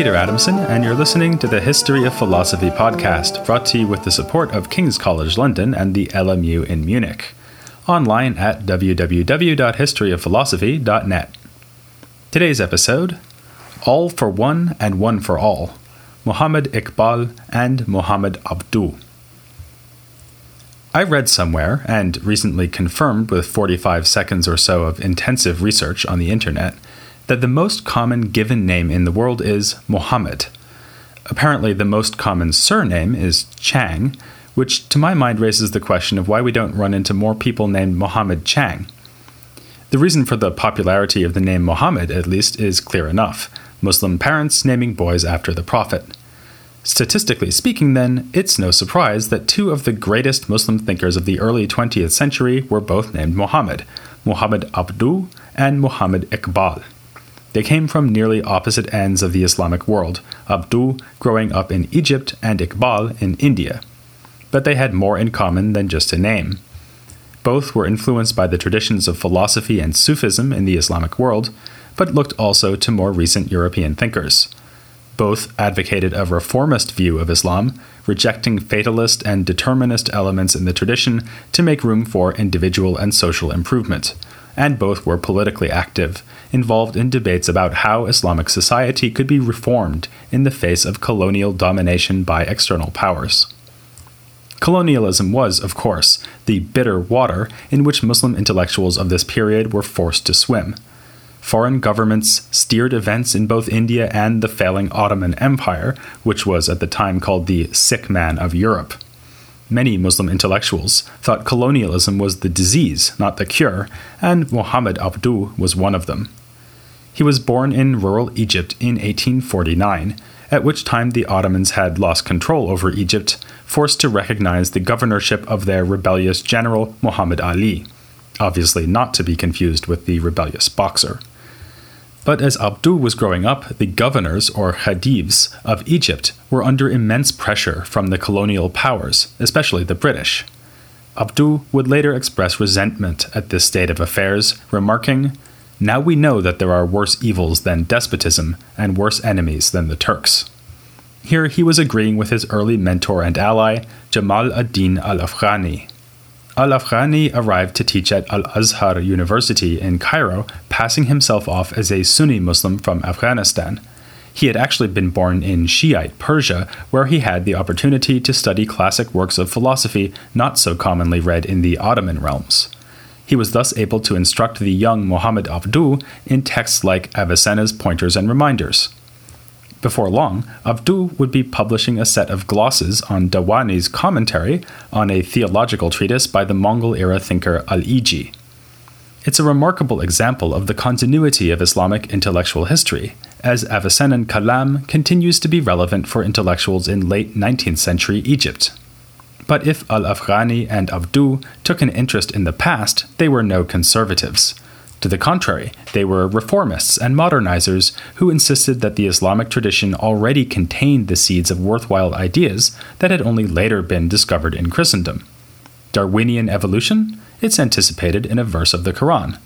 Peter Adamson, and you're listening to the History of Philosophy podcast, brought to you with the support of King's College London and the LMU in Munich. Online at www.historyofphilosophy.net. Today's episode All for One and One for All Muhammad Iqbal and Muhammad Abduh. I read somewhere, and recently confirmed with 45 seconds or so of intensive research on the internet, that the most common given name in the world is Mohammed. Apparently, the most common surname is Chang, which to my mind raises the question of why we don't run into more people named Mohammed Chang. The reason for the popularity of the name Mohammed, at least, is clear enough Muslim parents naming boys after the Prophet. Statistically speaking, then, it's no surprise that two of the greatest Muslim thinkers of the early 20th century were both named Muhammad Muhammad Abduh and Muhammad Iqbal. They came from nearly opposite ends of the Islamic world, Abduh growing up in Egypt and Iqbal in India. But they had more in common than just a name. Both were influenced by the traditions of philosophy and Sufism in the Islamic world, but looked also to more recent European thinkers. Both advocated a reformist view of Islam, rejecting fatalist and determinist elements in the tradition to make room for individual and social improvement and both were politically active, involved in debates about how Islamic society could be reformed in the face of colonial domination by external powers. Colonialism was, of course, the bitter water in which Muslim intellectuals of this period were forced to swim. Foreign governments steered events in both India and the failing Ottoman Empire, which was at the time called the sick man of Europe. Many Muslim intellectuals thought colonialism was the disease, not the cure, and Muhammad Abduh was one of them. He was born in rural Egypt in 1849, at which time the Ottomans had lost control over Egypt, forced to recognize the governorship of their rebellious general Muhammad Ali, obviously not to be confused with the rebellious boxer. But as Abduh was growing up, the governors, or khedives, of Egypt were under immense pressure from the colonial powers, especially the British. Abduh would later express resentment at this state of affairs, remarking, Now we know that there are worse evils than despotism and worse enemies than the Turks. Here he was agreeing with his early mentor and ally, Jamal ad-Din Al Afghani arrived to teach at Al Azhar University in Cairo, passing himself off as a Sunni Muslim from Afghanistan. He had actually been born in Shiite Persia, where he had the opportunity to study classic works of philosophy not so commonly read in the Ottoman realms. He was thus able to instruct the young Muhammad Abduh in texts like Avicenna's Pointers and Reminders. Before long, Abduh would be publishing a set of glosses on Dawani's commentary on a theological treatise by the Mongol era thinker Al Iji. It's a remarkable example of the continuity of Islamic intellectual history, as Avicennan Kalam continues to be relevant for intellectuals in late 19th century Egypt. But if Al Afghani and Abduh took an interest in the past, they were no conservatives. To the contrary, they were reformists and modernizers who insisted that the Islamic tradition already contained the seeds of worthwhile ideas that had only later been discovered in Christendom. Darwinian evolution? It's anticipated in a verse of the Quran.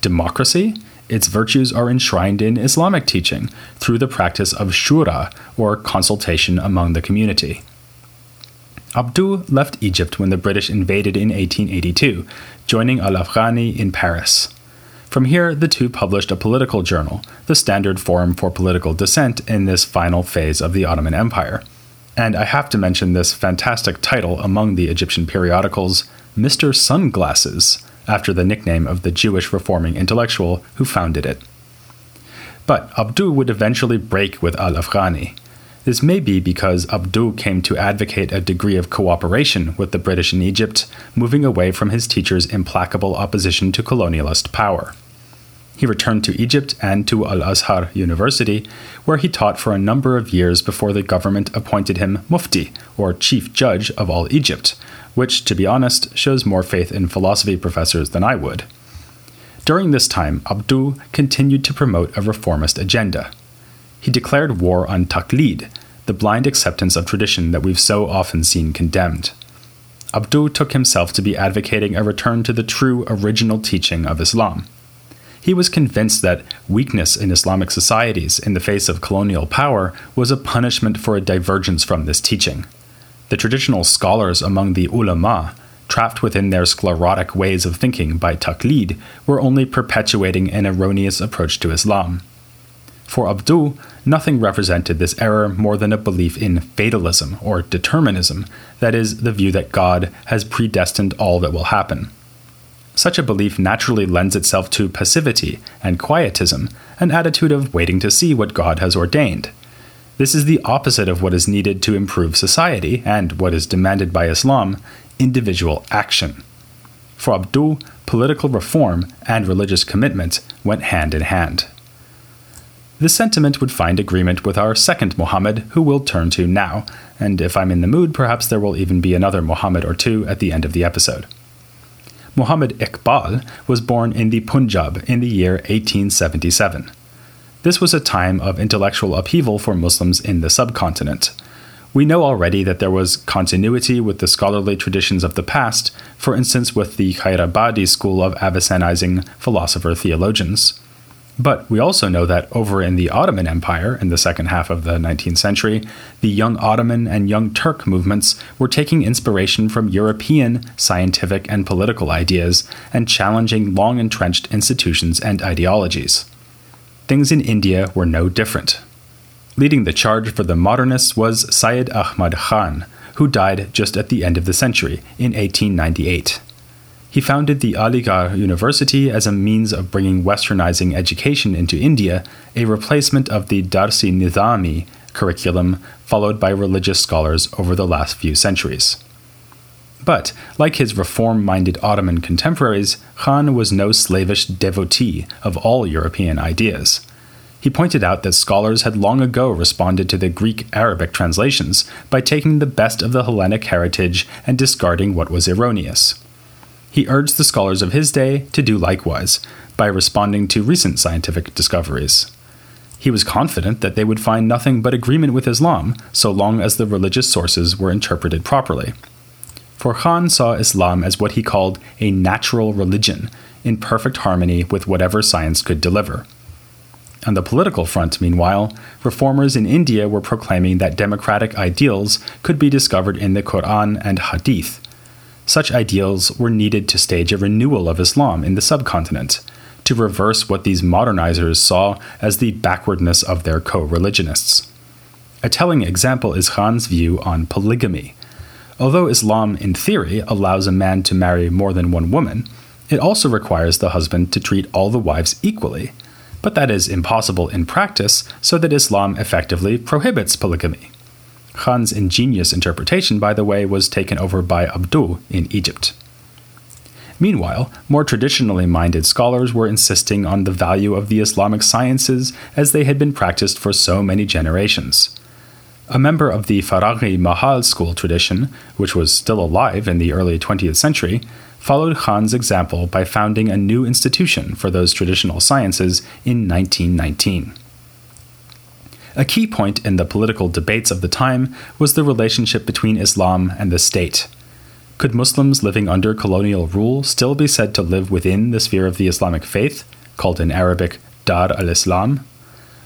Democracy? Its virtues are enshrined in Islamic teaching through the practice of shura, or consultation among the community. Abduh left Egypt when the British invaded in 1882, joining Al Afghani in Paris. From here, the two published a political journal, the standard forum for political dissent in this final phase of the Ottoman Empire. And I have to mention this fantastic title among the Egyptian periodicals, Mr. Sunglasses, after the nickname of the Jewish reforming intellectual who founded it. But Abduh would eventually break with al Afghani. This may be because Abduh came to advocate a degree of cooperation with the British in Egypt, moving away from his teacher's implacable opposition to colonialist power. He returned to Egypt and to Al Azhar University, where he taught for a number of years before the government appointed him Mufti, or Chief Judge of all Egypt, which, to be honest, shows more faith in philosophy professors than I would. During this time, Abduh continued to promote a reformist agenda. He declared war on taqlid, the blind acceptance of tradition that we've so often seen condemned. Abduh took himself to be advocating a return to the true original teaching of Islam. He was convinced that weakness in Islamic societies in the face of colonial power was a punishment for a divergence from this teaching. The traditional scholars among the ulama, trapped within their sclerotic ways of thinking by taqlid, were only perpetuating an erroneous approach to Islam. For Abduh, nothing represented this error more than a belief in fatalism or determinism, that is, the view that God has predestined all that will happen. Such a belief naturally lends itself to passivity and quietism, an attitude of waiting to see what God has ordained. This is the opposite of what is needed to improve society and what is demanded by Islam individual action. For Abduh, political reform and religious commitment went hand in hand. This sentiment would find agreement with our second Muhammad, who we'll turn to now, and if I'm in the mood, perhaps there will even be another Muhammad or two at the end of the episode. Muhammad Iqbal was born in the Punjab in the year 1877. This was a time of intellectual upheaval for Muslims in the subcontinent. We know already that there was continuity with the scholarly traditions of the past, for instance, with the Khairabadi school of Avicenizing philosopher theologians. But we also know that over in the Ottoman Empire, in the second half of the 19th century, the Young Ottoman and Young Turk movements were taking inspiration from European scientific and political ideas and challenging long entrenched institutions and ideologies. Things in India were no different. Leading the charge for the modernists was Syed Ahmad Khan, who died just at the end of the century in 1898. He founded the Aligarh University as a means of bringing westernizing education into India, a replacement of the Darsi Nizami curriculum followed by religious scholars over the last few centuries. But, like his reform minded Ottoman contemporaries, Khan was no slavish devotee of all European ideas. He pointed out that scholars had long ago responded to the Greek Arabic translations by taking the best of the Hellenic heritage and discarding what was erroneous. He urged the scholars of his day to do likewise by responding to recent scientific discoveries. He was confident that they would find nothing but agreement with Islam so long as the religious sources were interpreted properly. For Khan saw Islam as what he called a natural religion, in perfect harmony with whatever science could deliver. On the political front, meanwhile, reformers in India were proclaiming that democratic ideals could be discovered in the Quran and Hadith, such ideals were needed to stage a renewal of Islam in the subcontinent, to reverse what these modernizers saw as the backwardness of their co religionists. A telling example is Khan's view on polygamy. Although Islam, in theory, allows a man to marry more than one woman, it also requires the husband to treat all the wives equally. But that is impossible in practice, so that Islam effectively prohibits polygamy. Khan's ingenious interpretation, by the way, was taken over by Abduh in Egypt. Meanwhile, more traditionally minded scholars were insisting on the value of the Islamic sciences as they had been practiced for so many generations. A member of the Farangi Mahal school tradition, which was still alive in the early 20th century, followed Khan's example by founding a new institution for those traditional sciences in 1919. A key point in the political debates of the time was the relationship between Islam and the state. Could Muslims living under colonial rule still be said to live within the sphere of the Islamic faith, called in Arabic Dar al Islam?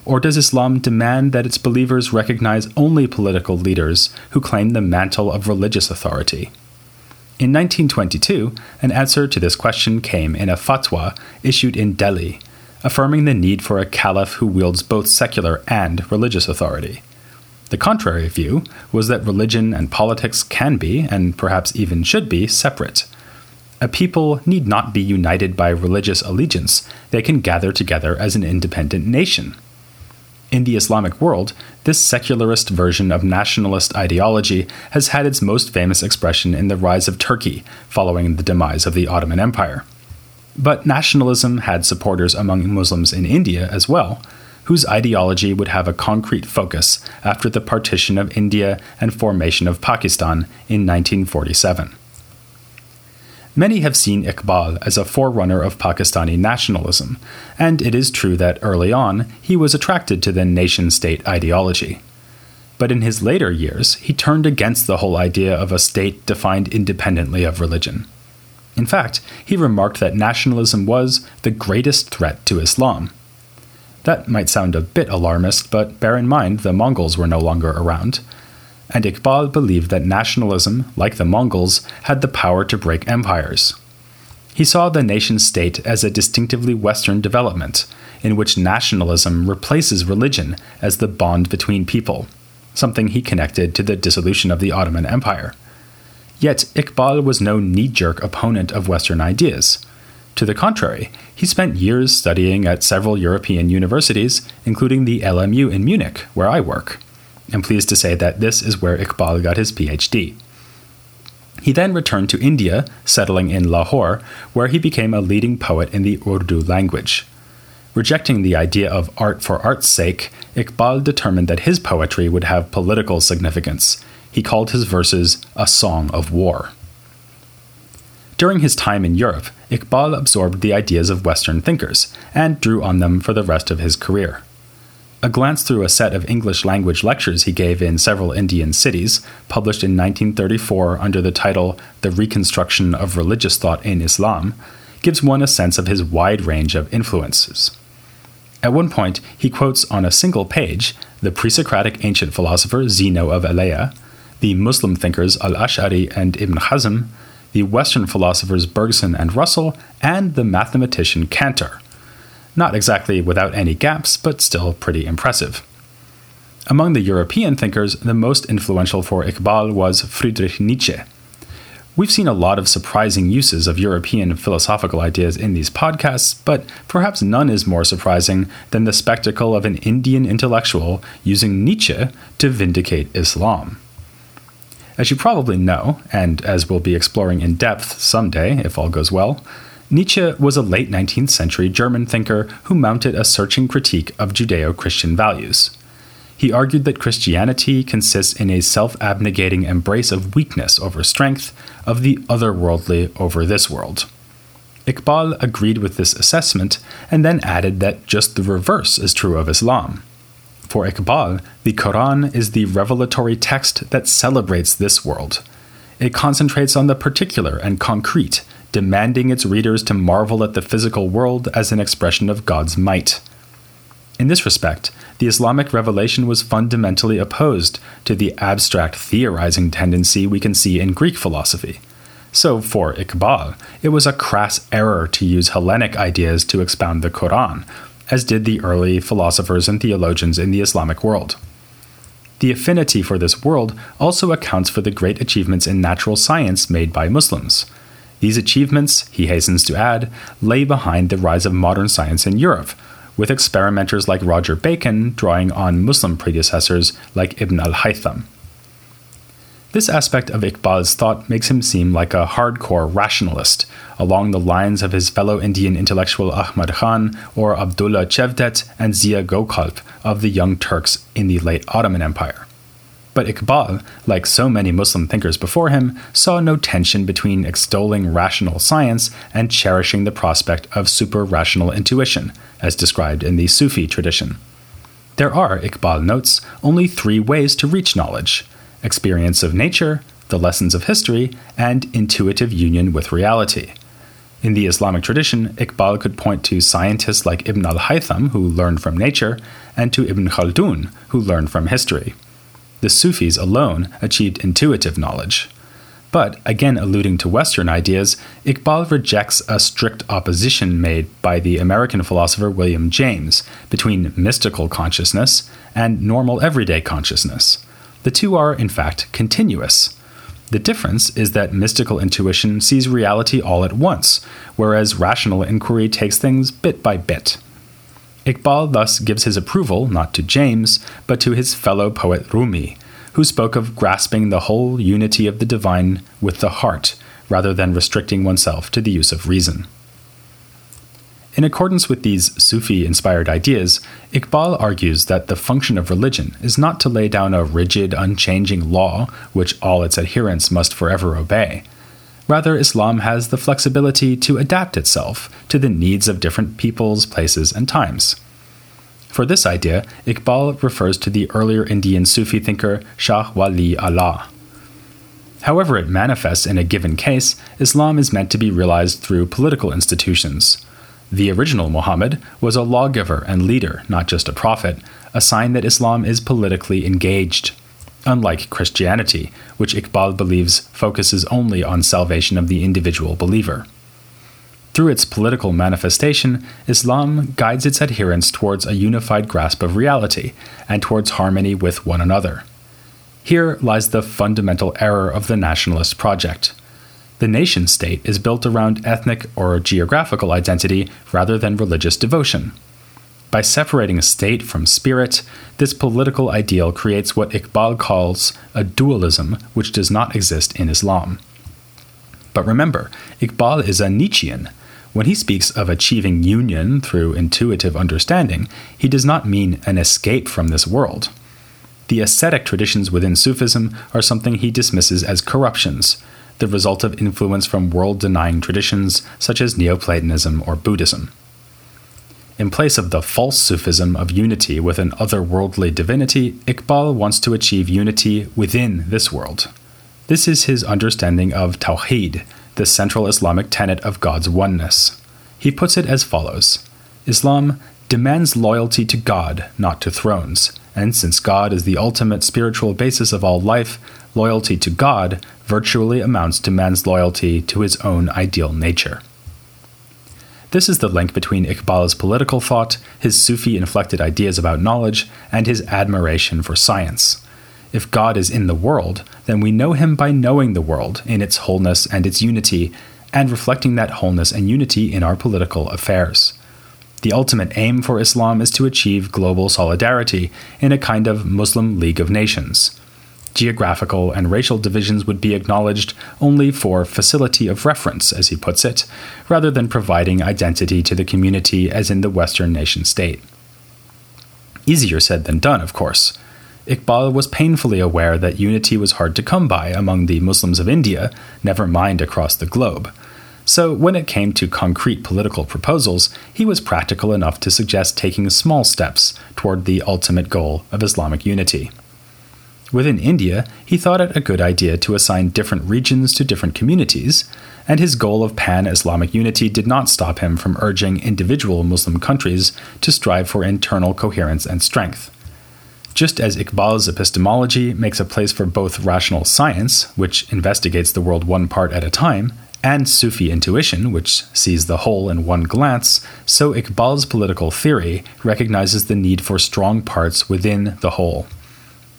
Or does Islam demand that its believers recognize only political leaders who claim the mantle of religious authority? In 1922, an answer to this question came in a fatwa issued in Delhi affirming the need for a caliph who wields both secular and religious authority. The contrary view was that religion and politics can be, and perhaps even should be, separate. A people need not be united by religious allegiance, they can gather together as an independent nation. In the Islamic world, this secularist version of nationalist ideology has had its most famous expression in the rise of Turkey following the demise of the Ottoman Empire. But nationalism had supporters among Muslims in India as well, whose ideology would have a concrete focus after the partition of India and formation of Pakistan in 1947. Many have seen Iqbal as a forerunner of Pakistani nationalism, and it is true that early on he was attracted to the nation state ideology. But in his later years, he turned against the whole idea of a state defined independently of religion. In fact, he remarked that nationalism was the greatest threat to Islam. That might sound a bit alarmist, but bear in mind the Mongols were no longer around. And Iqbal believed that nationalism, like the Mongols, had the power to break empires. He saw the nation state as a distinctively Western development, in which nationalism replaces religion as the bond between people, something he connected to the dissolution of the Ottoman Empire. Yet Iqbal was no knee jerk opponent of Western ideas. To the contrary, he spent years studying at several European universities, including the LMU in Munich, where I work. I'm pleased to say that this is where Iqbal got his PhD. He then returned to India, settling in Lahore, where he became a leading poet in the Urdu language. Rejecting the idea of art for art's sake, Iqbal determined that his poetry would have political significance, he called his verses a song of war. During his time in Europe, Iqbal absorbed the ideas of Western thinkers and drew on them for the rest of his career. A glance through a set of English language lectures he gave in several Indian cities, published in 1934 under the title The Reconstruction of Religious Thought in Islam, gives one a sense of his wide range of influences. At one point, he quotes on a single page the pre Socratic ancient philosopher Zeno of Elea, the Muslim thinkers Al Ash'ari and Ibn Hazm, the Western philosophers Bergson and Russell, and the mathematician Cantor. Not exactly without any gaps, but still pretty impressive. Among the European thinkers, the most influential for Iqbal was Friedrich Nietzsche. We've seen a lot of surprising uses of European philosophical ideas in these podcasts, but perhaps none is more surprising than the spectacle of an Indian intellectual using Nietzsche to vindicate Islam. As you probably know, and as we'll be exploring in depth someday if all goes well, Nietzsche was a late 19th century German thinker who mounted a searching critique of Judeo Christian values. He argued that Christianity consists in a self abnegating embrace of weakness over strength, of the otherworldly over this world. Iqbal agreed with this assessment and then added that just the reverse is true of Islam. For Iqbal, the Quran is the revelatory text that celebrates this world. It concentrates on the particular and concrete, demanding its readers to marvel at the physical world as an expression of God's might. In this respect, the Islamic revelation was fundamentally opposed to the abstract theorizing tendency we can see in Greek philosophy. So, for Iqbal, it was a crass error to use Hellenic ideas to expound the Quran, as did the early philosophers and theologians in the Islamic world. The affinity for this world also accounts for the great achievements in natural science made by Muslims. These achievements, he hastens to add, lay behind the rise of modern science in Europe, with experimenters like Roger Bacon drawing on Muslim predecessors like Ibn al Haytham. This aspect of Iqbal's thought makes him seem like a hardcore rationalist, along the lines of his fellow Indian intellectual Ahmad Khan or Abdullah Cevdet and Zia Gökalp of the Young Turks in the late Ottoman Empire. But Iqbal, like so many Muslim thinkers before him, saw no tension between extolling rational science and cherishing the prospect of super rational intuition, as described in the Sufi tradition. There are, Iqbal notes, only three ways to reach knowledge experience of nature, the lessons of history, and intuitive union with reality. In the Islamic tradition, Iqbal could point to scientists like Ibn al Haytham, who learned from nature, and to Ibn Khaldun, who learned from history. The Sufis alone achieved intuitive knowledge. But, again alluding to Western ideas, Iqbal rejects a strict opposition made by the American philosopher William James between mystical consciousness and normal everyday consciousness. The two are, in fact, continuous. The difference is that mystical intuition sees reality all at once, whereas rational inquiry takes things bit by bit. Iqbal thus gives his approval not to James, but to his fellow poet Rumi, who spoke of grasping the whole unity of the divine with the heart, rather than restricting oneself to the use of reason. In accordance with these Sufi inspired ideas, Iqbal argues that the function of religion is not to lay down a rigid, unchanging law which all its adherents must forever obey. Rather, Islam has the flexibility to adapt itself to the needs of different peoples, places, and times. For this idea, Iqbal refers to the earlier Indian Sufi thinker Shah Wali Allah. However, it manifests in a given case, Islam is meant to be realized through political institutions. The original Muhammad was a lawgiver and leader, not just a prophet, a sign that Islam is politically engaged. Unlike Christianity, which Iqbal believes focuses only on salvation of the individual believer. Through its political manifestation, Islam guides its adherents towards a unified grasp of reality and towards harmony with one another. Here lies the fundamental error of the nationalist project. The nation state is built around ethnic or geographical identity rather than religious devotion. By separating state from spirit, this political ideal creates what Iqbal calls a dualism which does not exist in Islam. But remember, Iqbal is a Nietzschean. When he speaks of achieving union through intuitive understanding, he does not mean an escape from this world. The ascetic traditions within Sufism are something he dismisses as corruptions, the result of influence from world denying traditions such as Neoplatonism or Buddhism. In place of the false Sufism of unity with an otherworldly divinity, Iqbal wants to achieve unity within this world. This is his understanding of Tawheed, the central Islamic tenet of God's oneness. He puts it as follows Islam demands loyalty to God, not to thrones, and since God is the ultimate spiritual basis of all life, loyalty to God virtually amounts to man's loyalty to his own ideal nature. This is the link between Iqbal's political thought, his Sufi inflected ideas about knowledge, and his admiration for science. If God is in the world, then we know him by knowing the world in its wholeness and its unity, and reflecting that wholeness and unity in our political affairs. The ultimate aim for Islam is to achieve global solidarity in a kind of Muslim League of Nations. Geographical and racial divisions would be acknowledged only for facility of reference, as he puts it, rather than providing identity to the community as in the Western nation state. Easier said than done, of course. Iqbal was painfully aware that unity was hard to come by among the Muslims of India, never mind across the globe. So, when it came to concrete political proposals, he was practical enough to suggest taking small steps toward the ultimate goal of Islamic unity. Within India, he thought it a good idea to assign different regions to different communities, and his goal of pan Islamic unity did not stop him from urging individual Muslim countries to strive for internal coherence and strength. Just as Iqbal's epistemology makes a place for both rational science, which investigates the world one part at a time, and Sufi intuition, which sees the whole in one glance, so Iqbal's political theory recognizes the need for strong parts within the whole.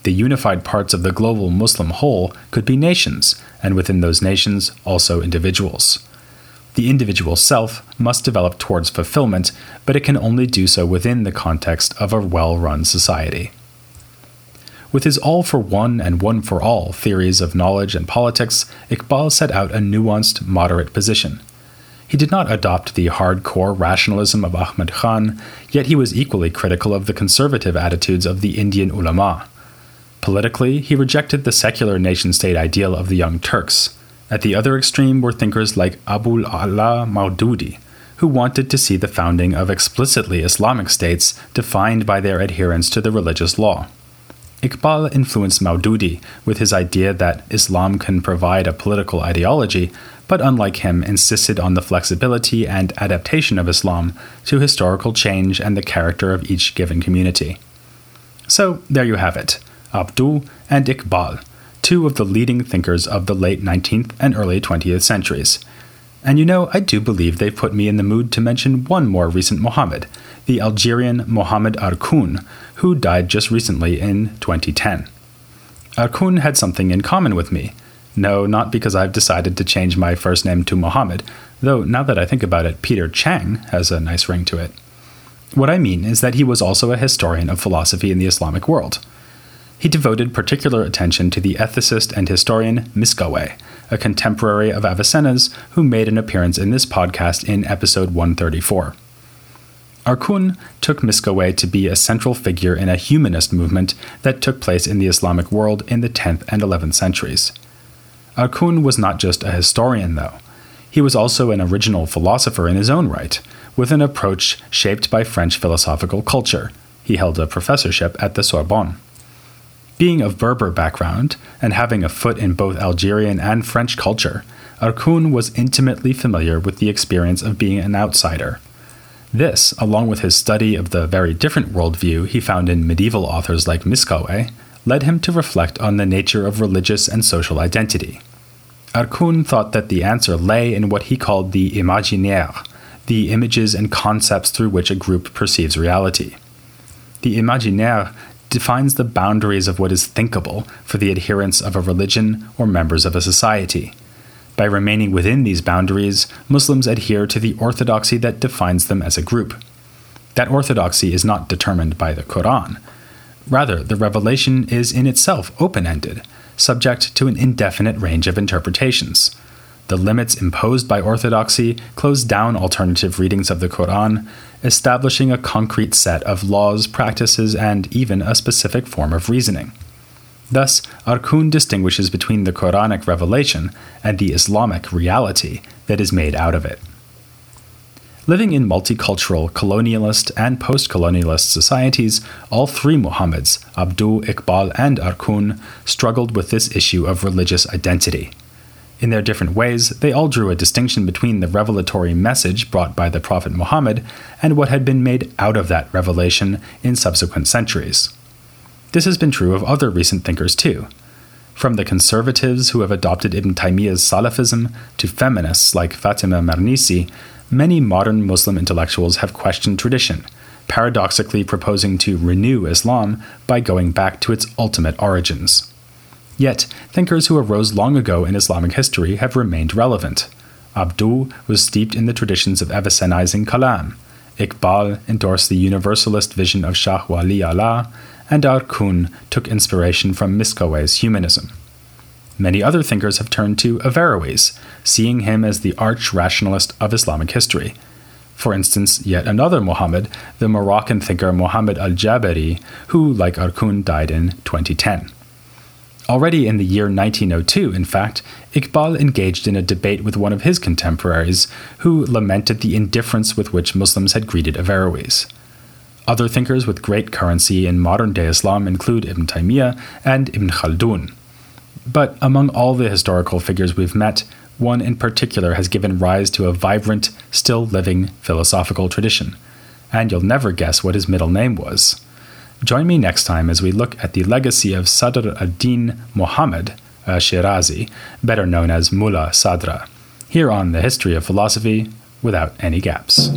The unified parts of the global Muslim whole could be nations, and within those nations, also individuals. The individual self must develop towards fulfillment, but it can only do so within the context of a well run society. With his all for one and one for all theories of knowledge and politics, Iqbal set out a nuanced, moderate position. He did not adopt the hardcore rationalism of Ahmad Khan, yet he was equally critical of the conservative attitudes of the Indian ulama. Politically, he rejected the secular nation state ideal of the Young Turks. At the other extreme were thinkers like Abul Ala Maududi, who wanted to see the founding of explicitly Islamic states defined by their adherence to the religious law. Iqbal influenced Maududi with his idea that Islam can provide a political ideology, but unlike him, insisted on the flexibility and adaptation of Islam to historical change and the character of each given community. So, there you have it Abduh and Iqbal, two of the leading thinkers of the late 19th and early 20th centuries. And you know, I do believe they've put me in the mood to mention one more recent Muhammad, the Algerian Mohamed Arkoun, who died just recently in 2010. Arkoun had something in common with me. No, not because I've decided to change my first name to Mohammed, though now that I think about it, Peter Chang has a nice ring to it. What I mean is that he was also a historian of philosophy in the Islamic world. He devoted particular attention to the ethicist and historian Miskawayh, a contemporary of Avicenna's who made an appearance in this podcast in episode 134. Arkoun took Miskawayh to be a central figure in a humanist movement that took place in the Islamic world in the 10th and 11th centuries. Arkoun was not just a historian, though. He was also an original philosopher in his own right, with an approach shaped by French philosophical culture. He held a professorship at the Sorbonne. Being of Berber background and having a foot in both Algerian and French culture, Arkoun was intimately familiar with the experience of being an outsider. This, along with his study of the very different worldview he found in medieval authors like Miskawayh, led him to reflect on the nature of religious and social identity. Arkoun thought that the answer lay in what he called the imaginaire, the images and concepts through which a group perceives reality. The imaginaire defines the boundaries of what is thinkable for the adherents of a religion or members of a society. By remaining within these boundaries, Muslims adhere to the orthodoxy that defines them as a group. That orthodoxy is not determined by the Quran. Rather, the revelation is in itself open ended, subject to an indefinite range of interpretations. The limits imposed by orthodoxy close down alternative readings of the Quran, establishing a concrete set of laws, practices, and even a specific form of reasoning. Thus, Arkoun distinguishes between the Quranic revelation and the Islamic reality that is made out of it. Living in multicultural, colonialist, and post colonialist societies, all three Muhammads, Abduh, Iqbal, and Arkoun, struggled with this issue of religious identity. In their different ways, they all drew a distinction between the revelatory message brought by the Prophet Muhammad and what had been made out of that revelation in subsequent centuries. This has been true of other recent thinkers too. From the conservatives who have adopted Ibn Taymiyyah's Salafism to feminists like Fatima Mernissi, many modern Muslim intellectuals have questioned tradition, paradoxically proposing to renew Islam by going back to its ultimate origins. Yet, thinkers who arose long ago in Islamic history have remained relevant. Abduh was steeped in the traditions of Avicenizing Kalam. Iqbal endorsed the universalist vision of Shah Wali Allah, and Arkoun took inspiration from Miskawayh's humanism. Many other thinkers have turned to Averroes, seeing him as the arch rationalist of Islamic history. For instance, yet another Muhammad, the Moroccan thinker Muhammad al Jabri, who, like Arkoun, died in 2010. Already in the year 1902, in fact, Iqbal engaged in a debate with one of his contemporaries, who lamented the indifference with which Muslims had greeted Averroes. Other thinkers with great currency in modern day Islam include Ibn Taymiyyah and Ibn Khaldun. But among all the historical figures we've met, one in particular has given rise to a vibrant, still living philosophical tradition. And you'll never guess what his middle name was. Join me next time as we look at the legacy of Sadr ad-Din Muhammad Shirazi, better known as Mullah Sadra, here on the History of Philosophy without any gaps.